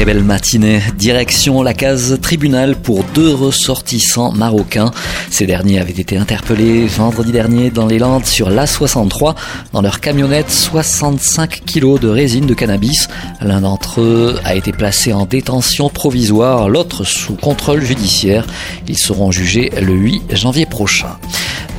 Très belle matinée. Direction la case tribunal pour deux ressortissants marocains. Ces derniers avaient été interpellés vendredi dernier dans les Landes sur l'A63. Dans leur camionnette, 65 kilos de résine de cannabis. L'un d'entre eux a été placé en détention provisoire, l'autre sous contrôle judiciaire. Ils seront jugés le 8 janvier prochain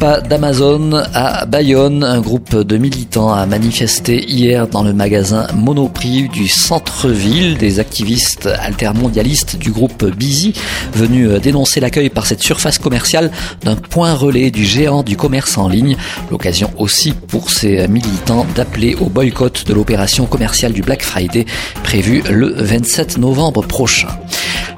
pas d'Amazon à Bayonne. Un groupe de militants a manifesté hier dans le magasin Monoprix du centre-ville. Des activistes altermondialistes du groupe Busy venus dénoncer l'accueil par cette surface commerciale d'un point relais du géant du commerce en ligne. L'occasion aussi pour ces militants d'appeler au boycott de l'opération commerciale du Black Friday prévue le 27 novembre prochain.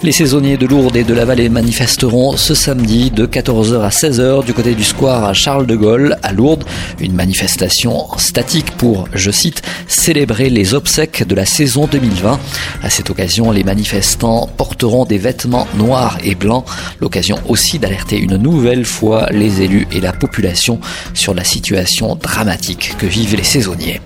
Les saisonniers de Lourdes et de la Vallée manifesteront ce samedi de 14h à 16h du côté du square Charles de Gaulle à Lourdes. Une manifestation statique pour, je cite, célébrer les obsèques de la saison 2020. À cette occasion, les manifestants porteront des vêtements noirs et blancs. L'occasion aussi d'alerter une nouvelle fois les élus et la population sur la situation dramatique que vivent les saisonniers.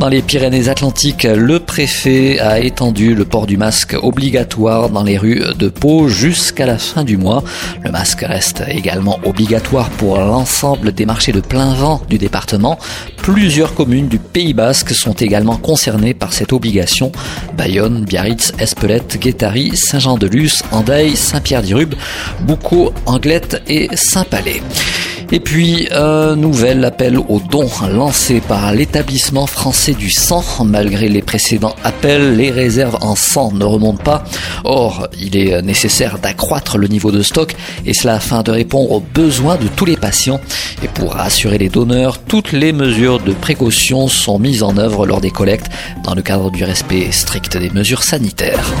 Dans les Pyrénées-Atlantiques, le préfet a étendu le port du masque obligatoire dans les rues de Pau jusqu'à la fin du mois. Le masque reste également obligatoire pour l'ensemble des marchés de plein vent du département. Plusieurs communes du Pays Basque sont également concernées par cette obligation. Bayonne, Biarritz, Espelette, Guétary, Saint-Jean-de-Luz, Andaille, Saint-Pierre-d'Irube, Boucau, Anglette et Saint-Palais. Et puis, un nouvel appel aux dons lancé par l'établissement français du sang. Malgré les précédents appels, les réserves en sang ne remontent pas. Or, il est nécessaire d'accroître le niveau de stock et cela afin de répondre aux besoins de tous les patients. Et pour assurer les donneurs, toutes les mesures de précaution sont mises en œuvre lors des collectes dans le cadre du respect strict des mesures sanitaires.